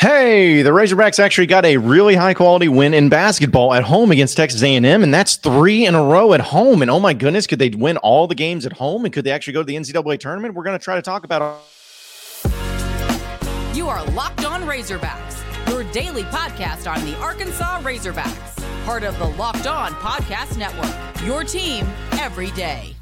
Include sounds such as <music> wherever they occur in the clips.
Hey, the Razorbacks actually got a really high quality win in basketball at home against Texas A&M, and that's three in a row at home. And oh my goodness, could they win all the games at home? And could they actually go to the NCAA tournament? We're going to try to talk about. You are Locked On Razorbacks, your daily podcast on the Arkansas Razorbacks, part of the Locked On Podcast Network. Your team every day.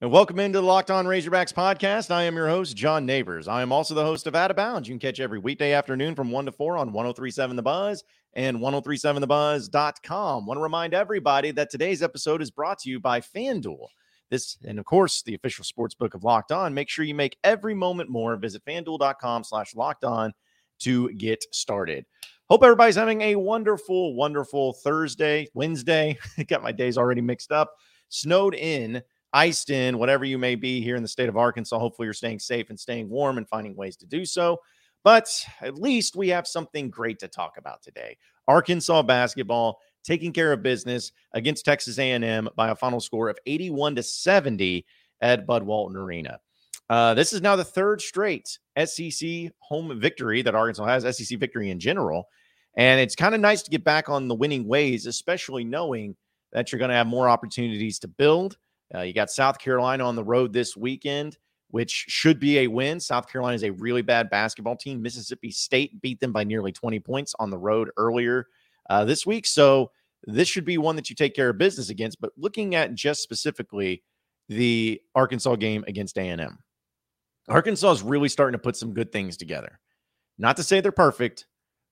And welcome into the Locked On Razorbacks podcast. I am your host, John Neighbors. I am also the host of Out of Bounds. You can catch every weekday afternoon from 1 to 4 on 1037 The Buzz and 1037thebuzz.com. Want to remind everybody that today's episode is brought to you by FanDuel. This, and of course, the official sports book of Locked On. Make sure you make every moment more. Visit fanduel.com slash locked on to get started. Hope everybody's having a wonderful, wonderful Thursday, Wednesday. <laughs> Got my days already mixed up. Snowed in iced in, whatever you may be here in the state of Arkansas. Hopefully, you're staying safe and staying warm and finding ways to do so. But at least we have something great to talk about today. Arkansas basketball taking care of business against Texas A&M by a final score of 81 to 70 at Bud Walton Arena. Uh, this is now the third straight SEC home victory that Arkansas has, SEC victory in general. And it's kind of nice to get back on the winning ways, especially knowing that you're going to have more opportunities to build uh, you got South Carolina on the road this weekend, which should be a win. South Carolina is a really bad basketball team. Mississippi State beat them by nearly 20 points on the road earlier uh, this week. So this should be one that you take care of business against. But looking at just specifically the Arkansas game against A&M, Arkansas is really starting to put some good things together. Not to say they're perfect,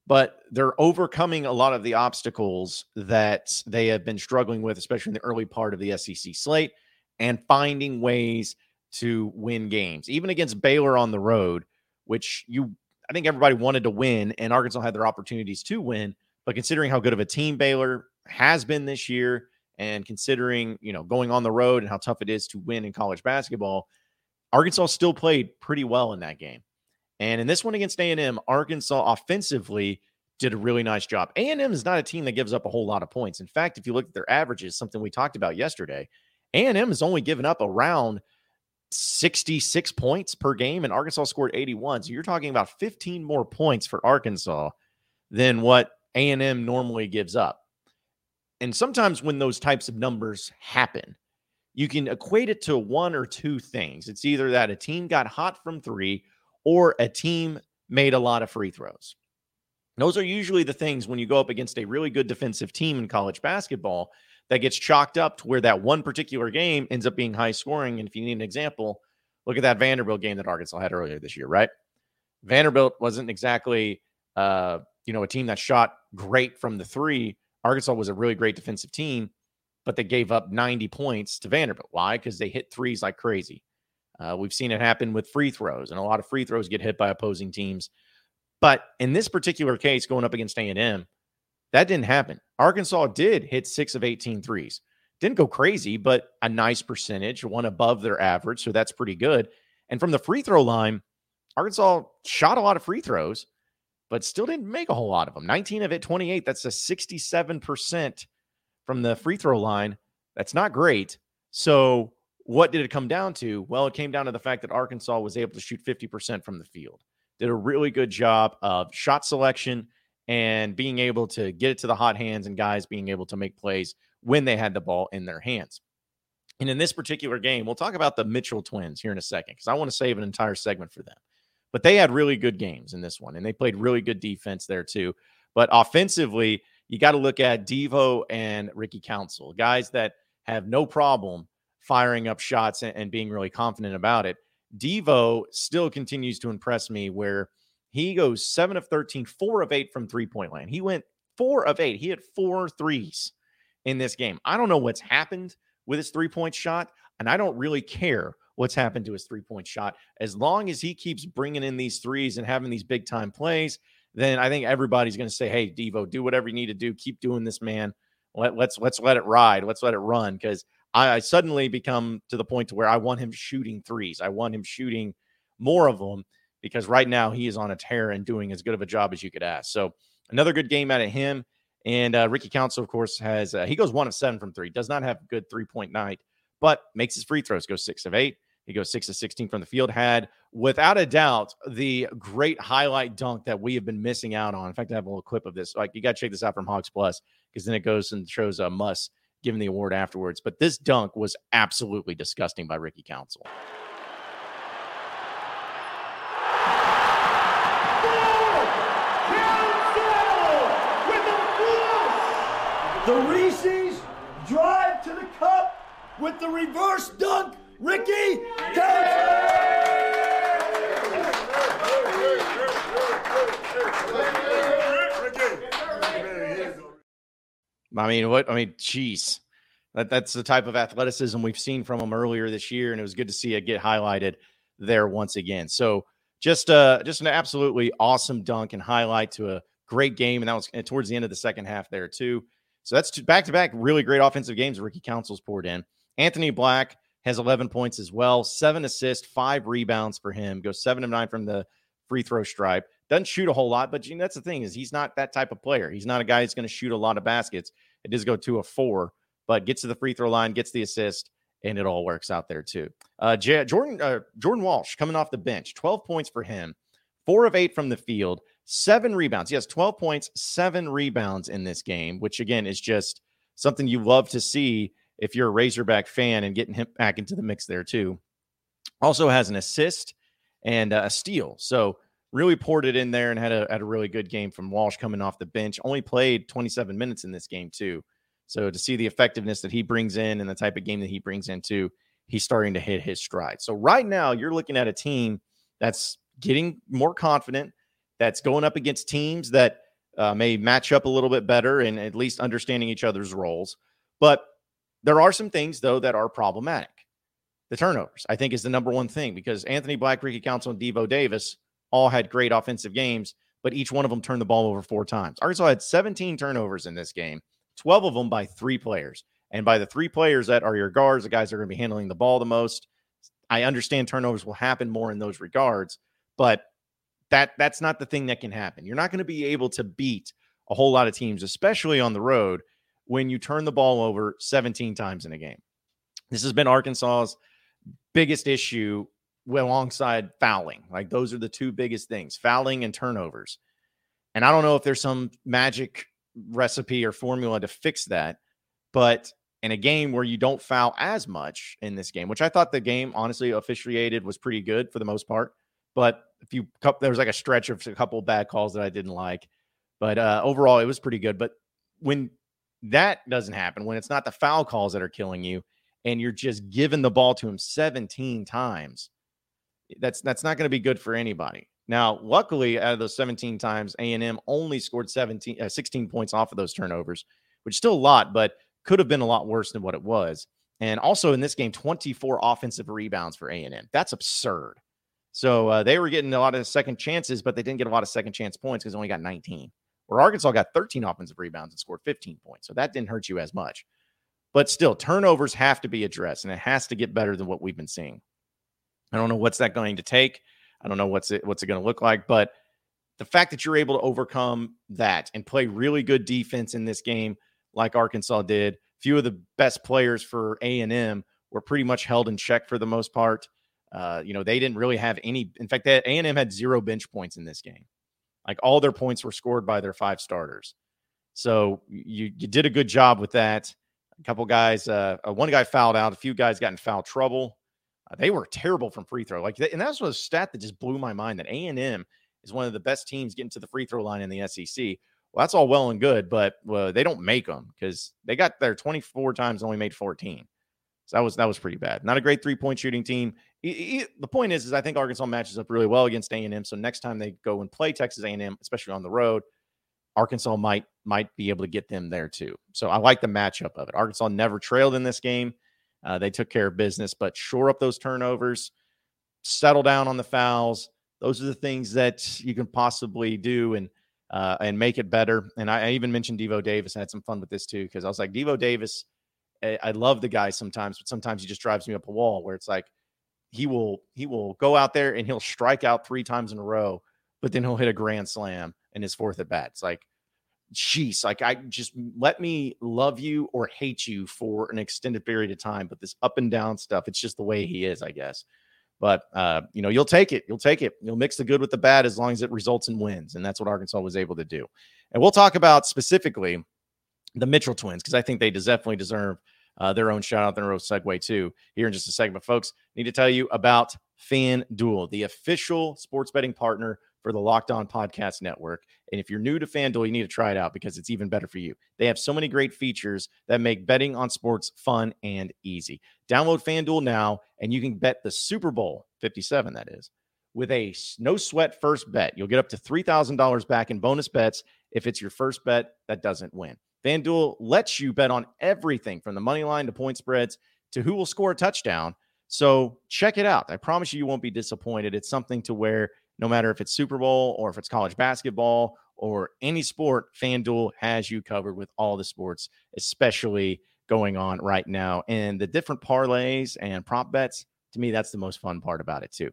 but they're overcoming a lot of the obstacles that they have been struggling with, especially in the early part of the SEC slate and finding ways to win games, even against Baylor on the road, which you, I think everybody wanted to win, and Arkansas had their opportunities to win. But considering how good of a team Baylor has been this year, and considering you know going on the road and how tough it is to win in college basketball, Arkansas still played pretty well in that game. And in this one against A&M, Arkansas offensively did a really nice job. A&M is not a team that gives up a whole lot of points. In fact, if you look at their averages, something we talked about yesterday, a&M has only given up around 66 points per game, and Arkansas scored 81. So you're talking about 15 more points for Arkansas than what A&M normally gives up. And sometimes when those types of numbers happen, you can equate it to one or two things. It's either that a team got hot from three or a team made a lot of free throws. Those are usually the things when you go up against a really good defensive team in college basketball that gets chalked up to where that one particular game ends up being high scoring. And if you need an example, look at that Vanderbilt game that Arkansas had earlier this year, right? Vanderbilt wasn't exactly, uh, you know, a team that shot great from the three. Arkansas was a really great defensive team, but they gave up 90 points to Vanderbilt. Why? Because they hit threes like crazy. Uh, we've seen it happen with free throws, and a lot of free throws get hit by opposing teams. But in this particular case, going up against A&M, that didn't happen. Arkansas did hit six of 18 threes. Didn't go crazy, but a nice percentage, one above their average. So that's pretty good. And from the free throw line, Arkansas shot a lot of free throws, but still didn't make a whole lot of them. 19 of it, 28. That's a 67% from the free throw line. That's not great. So what did it come down to? Well, it came down to the fact that Arkansas was able to shoot 50% from the field. Did a really good job of shot selection and being able to get it to the hot hands and guys being able to make plays when they had the ball in their hands. And in this particular game, we'll talk about the Mitchell twins here in a second because I want to save an entire segment for them. But they had really good games in this one and they played really good defense there too. But offensively, you got to look at Devo and Ricky Council, guys that have no problem firing up shots and, being really confident about it. Devo still continues to impress me where he goes seven of 13, four of eight from three point land. He went four of eight. He had four threes in this game. I don't know what's happened with his three point shot, and I don't really care what's happened to his three point shot. As long as he keeps bringing in these threes and having these big time plays, then I think everybody's going to say, "Hey, Devo, do whatever you need to do. Keep doing this, man. Let, let's let's let it ride. Let's let it run." Because I, I suddenly become to the point to where I want him shooting threes. I want him shooting more of them because right now he is on a tear and doing as good of a job as you could ask. So another good game out of him. And uh, Ricky Council, of course, has uh, he goes one of seven from three. Does not have good three point night, but makes his free throws. Goes six of eight. He goes six to 16 from the field. Had, without a doubt, the great highlight dunk that we have been missing out on. In fact, I have a little clip of this. Like, you got to check this out from Hogs Plus because then it goes and shows a uh, Muss giving the award afterwards. But this dunk was absolutely disgusting by Ricky Council. The Reese's drive to the cup with the reverse dunk. Ricky Council. I mean, what? I mean, jeez. That, that's the type of athleticism we've seen from him earlier this year, and it was good to see it get highlighted there once again. So just uh just an absolutely awesome dunk and highlight to a great game, and that was towards the end of the second half there too. So that's back to back really great offensive games Ricky Council's poured in. Anthony Black has 11 points as well, seven assists, five rebounds for him. Goes seven of nine from the free throw stripe. Doesn't shoot a whole lot, but that's the thing is he's not that type of player. He's not a guy who's going to shoot a lot of baskets. It does go to a four, but gets to the free throw line, gets the assist, and it all works out there too. Uh, J- Jordan uh, Jordan Walsh coming off the bench, 12 points for him, four of eight from the field, seven rebounds. Yes, 12 points, seven rebounds in this game, which again is just something you love to see if you're a Razorback fan and getting him back into the mix there too. Also has an assist and a steal. So really poured it in there and had a had a really good game from Walsh coming off the bench. Only played 27 minutes in this game too. So to see the effectiveness that he brings in and the type of game that he brings into, he's starting to hit his stride. So right now you're looking at a team that's getting more confident, that's going up against teams that uh, may match up a little bit better and at least understanding each other's roles. But there are some things though that are problematic. The turnovers, I think, is the number one thing because Anthony Black, Ricky Council, and Devo Davis all had great offensive games, but each one of them turned the ball over four times. Arkansas had 17 turnovers in this game, 12 of them by three players. And by the three players that are your guards, the guys that are going to be handling the ball the most. I understand turnovers will happen more in those regards, but that that's not the thing that can happen. You're not going to be able to beat a whole lot of teams, especially on the road, when you turn the ball over 17 times in a game. This has been Arkansas's biggest issue alongside fouling. Like those are the two biggest things fouling and turnovers. And I don't know if there's some magic recipe or formula to fix that, but in a game where you don't foul as much in this game, which I thought the game honestly officiated was pretty good for the most part. But if you there was like a stretch of a couple of bad calls that I didn't like, but uh, overall it was pretty good. But when that doesn't happen, when it's not the foul calls that are killing you, and you're just giving the ball to him 17 times, that's that's not going to be good for anybody. Now, luckily, out of those 17 times, A&M only scored 17, uh, 16 points off of those turnovers, which is still a lot, but could have been a lot worse than what it was. And also in this game, 24 offensive rebounds for A&M. That's absurd. So uh, they were getting a lot of second chances, but they didn't get a lot of second chance points because they only got 19. Where Arkansas got 13 offensive rebounds and scored 15 points. So that didn't hurt you as much. But still, turnovers have to be addressed, and it has to get better than what we've been seeing. I don't know what's that going to take. I don't know what's it what's it going to look like, but the fact that you're able to overcome that and play really good defense in this game, like Arkansas did, few of the best players for A and M were pretty much held in check for the most part. Uh, you know, they didn't really have any. In fact, A and M had zero bench points in this game. Like all their points were scored by their five starters. So you you did a good job with that. A couple guys, uh, uh one guy fouled out. A few guys got in foul trouble. Uh, they were terrible from free throw. Like, and that's a stat that just blew my mind. That A and M is one of the best teams getting to the free throw line in the SEC. Well, that's all well and good, but uh, they don't make them because they got there 24 times, only made 14. So that was that was pretty bad. Not a great three point shooting team. The point is, is I think Arkansas matches up really well against A and M. So next time they go and play Texas A and M, especially on the road, Arkansas might might be able to get them there too. So I like the matchup of it. Arkansas never trailed in this game. Uh, they took care of business, but shore up those turnovers, settle down on the fouls. Those are the things that you can possibly do and uh, and make it better. And I, I, even mentioned Devo Davis. I had some fun with this too because I was like, Devo Davis, I, I love the guy sometimes, but sometimes he just drives me up a wall where it's like he will he will go out there and he'll strike out three times in a row, but then he'll hit a grand slam in his fourth at bat. It's like jeez, like I just let me love you or hate you for an extended period of time. But this up and down stuff, it's just the way he is, I guess. But uh, you know, you'll take it. You'll take it. You'll mix the good with the bad as long as it results in wins, and that's what Arkansas was able to do. And we'll talk about specifically the Mitchell twins because I think they definitely deserve uh, their own shout out, their own segue too here in just a second. But folks, need to tell you about FanDuel, the official sports betting partner for the Locked On Podcast Network. And if you're new to FanDuel, you need to try it out because it's even better for you. They have so many great features that make betting on sports fun and easy. Download FanDuel now, and you can bet the Super Bowl 57, that is, with a no sweat first bet. You'll get up to $3,000 back in bonus bets if it's your first bet that doesn't win. FanDuel lets you bet on everything from the money line to point spreads to who will score a touchdown. So check it out. I promise you, you won't be disappointed. It's something to where no matter if it's Super Bowl or if it's college basketball or any sport, FanDuel has you covered with all the sports, especially going on right now. And the different parlays and prop bets, to me, that's the most fun part about it, too.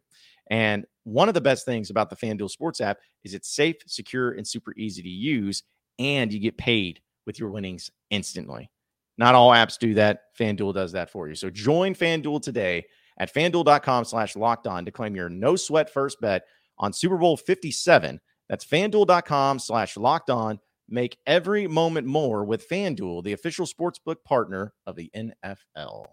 And one of the best things about the FanDuel Sports app is it's safe, secure, and super easy to use. And you get paid with your winnings instantly. Not all apps do that. FanDuel does that for you. So join FanDuel today at fanduel.com slash locked on to claim your no sweat first bet on Super Bowl 57. That's fanduel.com slash locked on. Make every moment more with FanDuel, the official sportsbook partner of the NFL.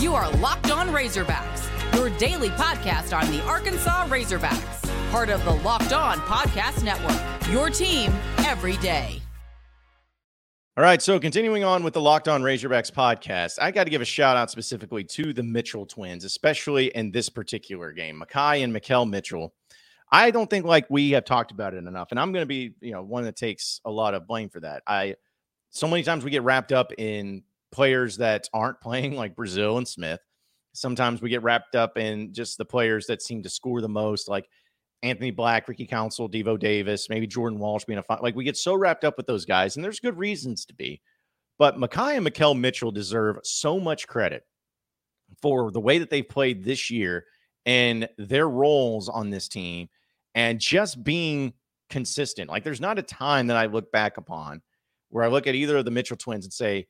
You are Locked On Razorbacks, your daily podcast on the Arkansas Razorbacks, part of the Locked On Podcast Network, your team every day. All right, so continuing on with the Locked On Razorbacks podcast, I got to give a shout out specifically to the Mitchell twins, especially in this particular game. Makhi and Makhel Mitchell. I don't think like we have talked about it enough, and I'm going to be, you know, one that takes a lot of blame for that. I so many times we get wrapped up in players that aren't <laughs> playing, like Brazile and Smith. Sometimes we get wrapped up in just the players that seem to score the most, like Anthony Black, Ricky Council, Devo Davis, maybe Jordan Walsh being a fun. Like we get so wrapped up with those guys, and there's good reasons to be. But Makhi and Makhel Mitchell deserve so much credit for the way that they've played this year and their roles on this team and just being consistent. Like there's not a time that I look back upon where I look at either of the Mitchell twins and say,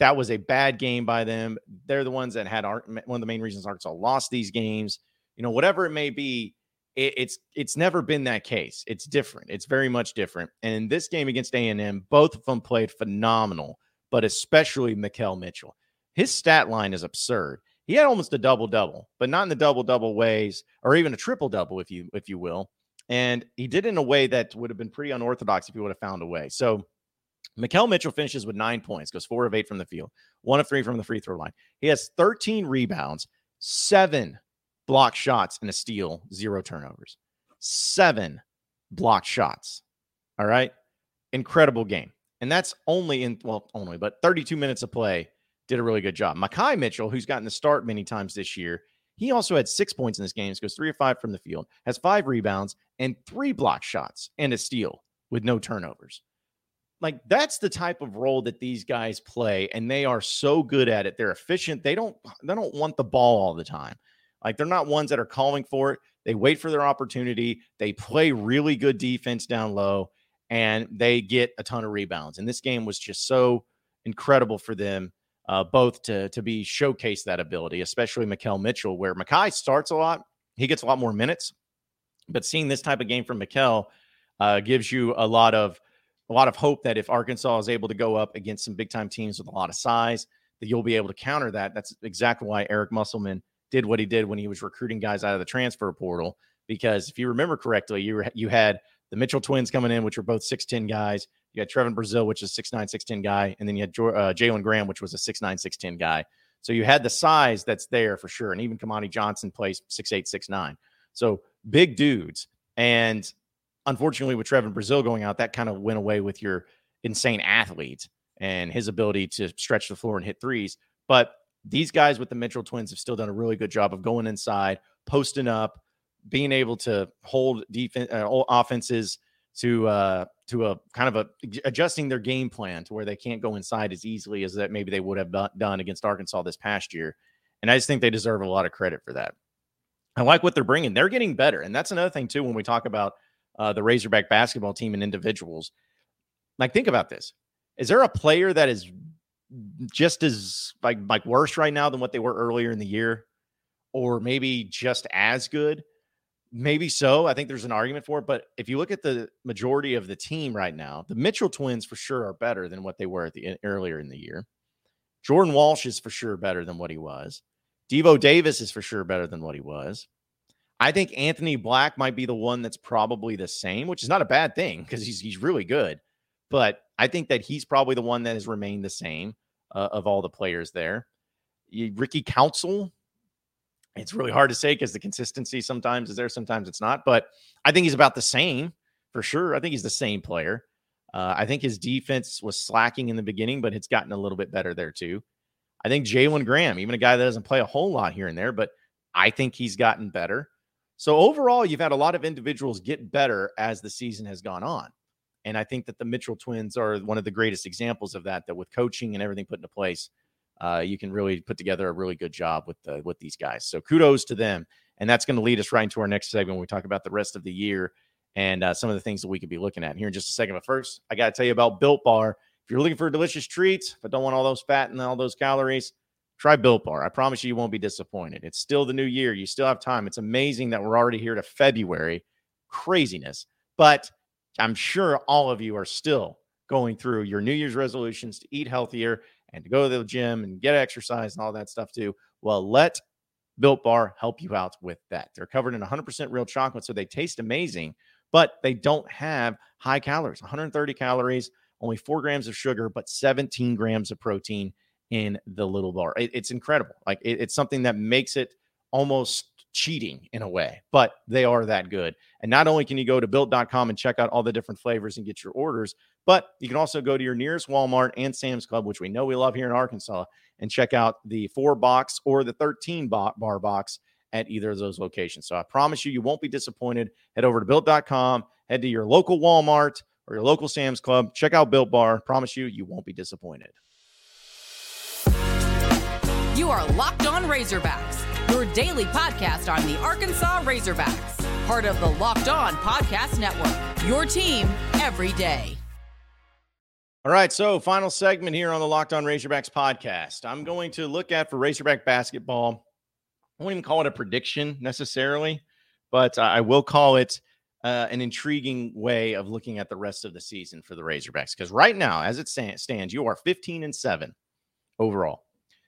that was a bad game by them. They're the ones that had one of the main reasons Arkansas lost these games. You know, whatever it may be, it, it's it's never been that case. It's different. It's very much different. And in this game against A and M, both of them played phenomenal, but especially Makhel Mitchell. His stat line is absurd. He had almost a double double, but not in the double double ways, or even a triple double, if you if you will. And he did it in a way that would have been pretty unorthodox if he would have found a way. So Makhel Mitchell finishes with nine points, goes four of eight from the field, one of three from the free throw line. He has 13 rebounds, seven block shots and a steal, zero turnovers. Seven block shots. All right. Incredible game. And that's only in, well, only, but 32 minutes of play did a really good job. Makhi Mitchell, who's gotten the start many times this year, he also had six points in this game. He goes three or five from the field, has five rebounds and three block shots and a steal with no turnovers. Like that's the type of role that these guys play, and they are so good at it. They're efficient. They don't they don't want the ball all the time. Like they're not ones that are calling for it. They wait for their opportunity. They play really good defense down low and they get a ton of rebounds. And this game was just so incredible for them, uh, both to, to be showcase that ability, especially Makhel Mitchell, where Makhi starts a lot. He gets a lot more minutes. But seeing this type of game from Makhel uh, gives you a lot of a lot of hope that if Arkansas is able to go up against some big time teams with a lot of size, that you'll be able to counter that. That's exactly why Eric Musselman did what he did when he was recruiting guys out of the transfer portal. Because if you remember correctly, you were, you had the Mitchell twins coming in, which were both 6'10 guys. You had Trevon Brazile, which is 6'9, 6'10 guy. And then you had uh, Jalen Graham, which was a 6'9, 6'10 guy. So you had the size that's there for sure. And even Kamani Johnson plays 6'8, 6'9. So big dudes. And unfortunately, with Trevon Brazile going out, that kind of went away with your insane athlete and his ability to stretch the floor and hit threes. But these guys with the Mitchell twins have still done a really good job of going inside, posting up, being able to hold defense uh, offenses to uh to a kind of a adjusting their game plan to where they can't go inside as easily as that maybe they would have done against Arkansas this past year. And I just think they deserve a lot of credit for that. I like what they're bringing. They're getting better. And that's another thing too when we talk about uh, the Razorback basketball team and individuals. Like, think about this: is there a player that is just as like like worse right now than what they were earlier in the year, or maybe just as good? Maybe so. I think there's an argument for it. But if you look at the majority of the team right now, the Mitchell twins for sure are better than what they were at the earlier in the year. Jordan Walsh is for sure better than what he was. Devo Davis is for sure better than what he was. I think Anthony Black might be the one that's probably the same, which is not a bad thing because he's he's really good. But I think that he's probably the one that has remained the same uh, of all the players there. Ricky Council, it's really hard to say because the consistency sometimes is there, sometimes it's not. But I think he's about the same for sure. I think he's the same player. Uh, I think his defense was slacking in the beginning, but it's gotten a little bit better there too. I think Jalen Graham, even a guy that doesn't play a whole lot here and there, but I think he's gotten better. So overall, you've had a lot of individuals get better as the season has gone on. And I think that the Mitchell twins are one of the greatest examples of that, that with coaching and everything put into place, uh, you can really put together a really good job with the, with these guys. So kudos to them. And that's going to lead us right into our next segment when we talk about the rest of the year and uh, some of the things that we could be looking at here in just a second. But first, I got to tell you about Built Bar. If you're looking for delicious treats, but don't want all those fat and all those calories, try Built Bar. I promise you, you won't be disappointed. It's still the new year. You still have time. It's amazing that we're already here to February. Craziness. But I'm sure all of you are still going through your New Year's resolutions to eat healthier and to go to the gym and get exercise and all that stuff too. Well, let Built Bar help you out with that. They're covered in 100% real chocolate, so they taste amazing, but they don't have high calories 130 calories, only four grams of sugar, but 17 grams of protein in the little bar. It, it's incredible. Like it, it's something that makes it almost cheating in a way, but they are that good. And not only can you go to built.com and check out all the different flavors and get your orders, but you can also go to your nearest Walmart and Sam's Club, which we know we love here in Arkansas, and check out the four box or the 13 bar box at either of those locations. So I promise you, you won't be disappointed. Head over to built.com, head to your local Walmart or your local Sam's Club, check out Built Bar. Promise you, you won't be disappointed. You are Locked On Razorbacks your daily podcast on the Arkansas Razorbacks, part of the Locked On Podcast Network. Your team every day. All right, so final segment here on the Locked On Razorbacks podcast. I'm going to look at for Razorback basketball. I won't even call it a prediction necessarily, but I will call it uh, an intriguing way of looking at the rest of the season for the Razorbacks. Because right now, as it stands, you are 15 and 7 overall.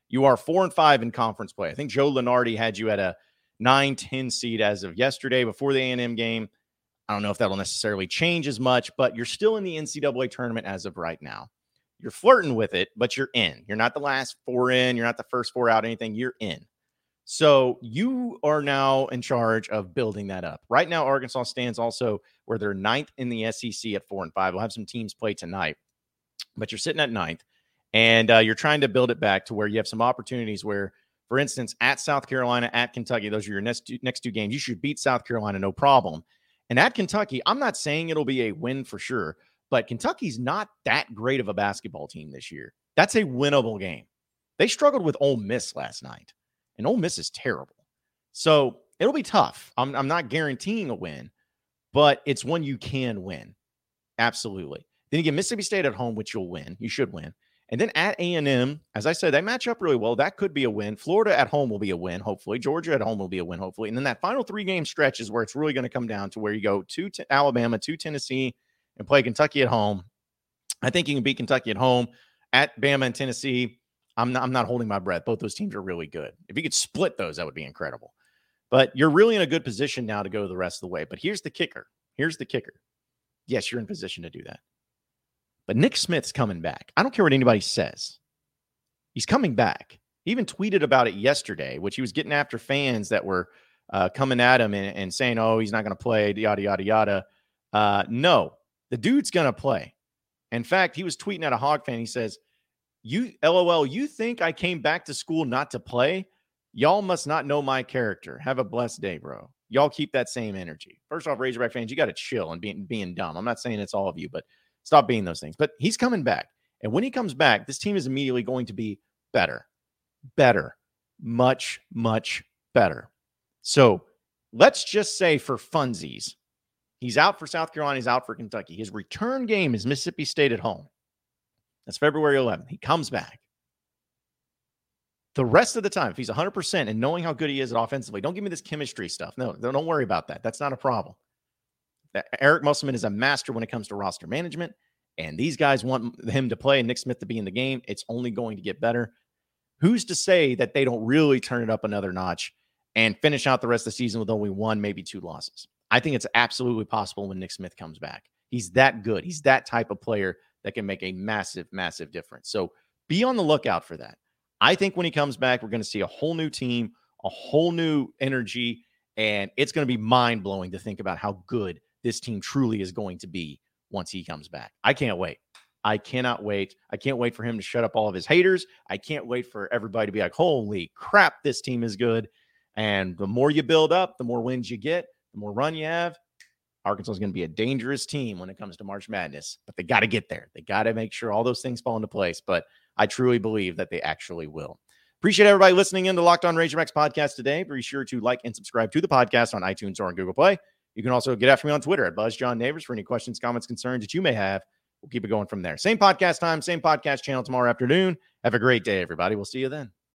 You are four and five in conference play. I think Joe Lunardi had you at a 9 10 seed as of yesterday before the A&M game. I don't know if that'll necessarily change as much, but you're still in the NCAA tournament as of right now. You're flirting with it, but you're in. You're not the last four in, you're not the first four out, anything. You're in. So you are now in charge of building that up. Right now, Arkansas stands also where they're ninth in the SEC at four and five. We'll have some teams play tonight, but you're sitting at ninth and uh, you're trying to build it back to where you have some opportunities where, for instance, at South Carolina, at Kentucky, those are your next two, next two games. You should beat South Carolina, no problem. And at Kentucky, I'm not saying it'll be a win for sure, but Kentucky's not that great of a basketball team this year. That's a winnable game. They struggled with Ole Miss last night, and Ole Miss is terrible. So it'll be tough. I'm, I'm not guaranteeing a win, but it's one you can win. Absolutely. Then you get Mississippi State at home, which you'll win. You should win. And then at A&M, as I said, they match up really well. That could be a win. Florida at home will be a win, hopefully. Georgia at home will be a win, hopefully. And then that final three game stretch is where it's really going to come down to where you go to t- Alabama, to Tennessee, and play Kentucky at home. I think you can beat Kentucky at home. At Bama and Tennessee, I'm not, I'm not holding my breath. Both those teams are really good. If you could split those, that would be incredible. But you're really in a good position now to go the rest of the way. But here's the kicker. Here's the kicker. Yes, you're in position to do that. But Nick Smith's coming back. I don't care what anybody says. He's coming back. He even tweeted about it yesterday, which he was getting after fans that were uh, coming at him and, and, saying, oh, he's not going to play, yada, yada, yada. Uh, no, the dude's going to play. In fact, he was tweeting at a Hog fan. He says, you, LOL, you think I came back to school not to play? Y'all must not know my character. Have a blessed day, bro. Y'all keep that same energy. First off, Razorback fans, you got to chill and being being dumb. I'm not saying it's all of you, but Stop being those things. But he's coming back. And when he comes back, this team is immediately going to be better, better, much, much better. So let's just say for funsies, He's out for South Carolina. He's out for Kentucky. His return game is Mississippi State at home. That's February 11th. He comes back. The rest of the time, if he's 100% and knowing how good he is at offensively, don't give me this chemistry stuff. No, don't worry about that. That's not a problem. Eric Musselman is a master when it comes to roster management, and these guys want him to play and Nick Smith to be in the game. It's only going to get better. Who's to say that they don't really turn it up another notch and finish out the rest of the season with only one, maybe two losses? I think it's absolutely possible when Nick Smith comes back. He's that good. He's that type of player that can make a massive, massive difference. So be on the lookout for that. I think when he comes back, we're going to see a whole new team, a whole new energy, and it's going to be mind blowing to think about how good this team truly is going to be once he comes back. I can't wait. I cannot wait. I can't wait for him to shut up all of his haters. I can't wait for everybody to be like, holy crap, this team is good. And the more you build up, the more wins you get, the more run you have. Arkansas is going to be a dangerous team when it comes to March Madness, but they got to get there. They got to make sure all those things fall into place. But I truly believe that they actually will. Appreciate everybody listening in to Locked On Razorbacks podcast today. Be sure to like and subscribe to the podcast on iTunes or on Google Play. You can also get after me on Twitter at Buzz John Neighbors for any questions, comments, concerns that you may have. We'll keep it going from there. Same podcast time, same podcast channel tomorrow afternoon. Have a great day, everybody. We'll see you then.